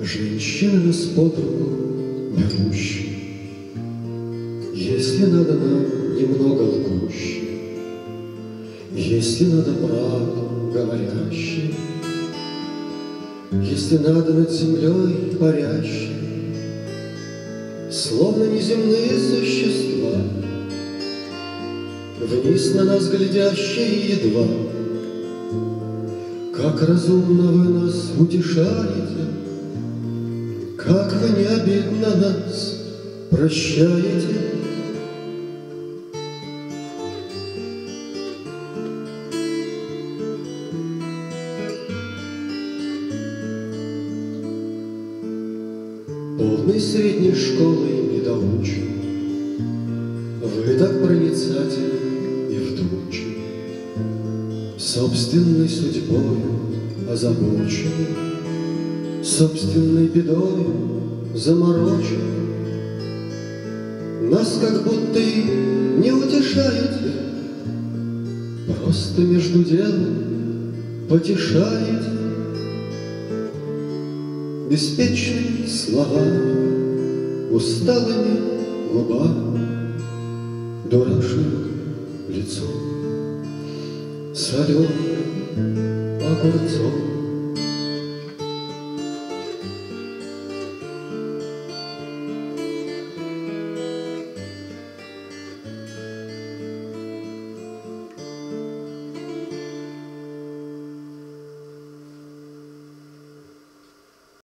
Женщины нас под руку берущие, Если надо нам немного лгущие, Если надо правду говорящие, Если надо над землей парящие, Словно неземные существа, Вниз на нас глядящие едва, Как разумно вы нас утешаете, как вы не обидно нас прощаете. Полной средней школы недоучен, Вы так проницательны и вдумчивы, Собственной судьбою озабочены, Собственной бедой заморочен. Нас как будто и не утешаете, Просто между делом потешаете Беспечными словами, усталыми губами, Дурашливым лицом, соленым огурцом.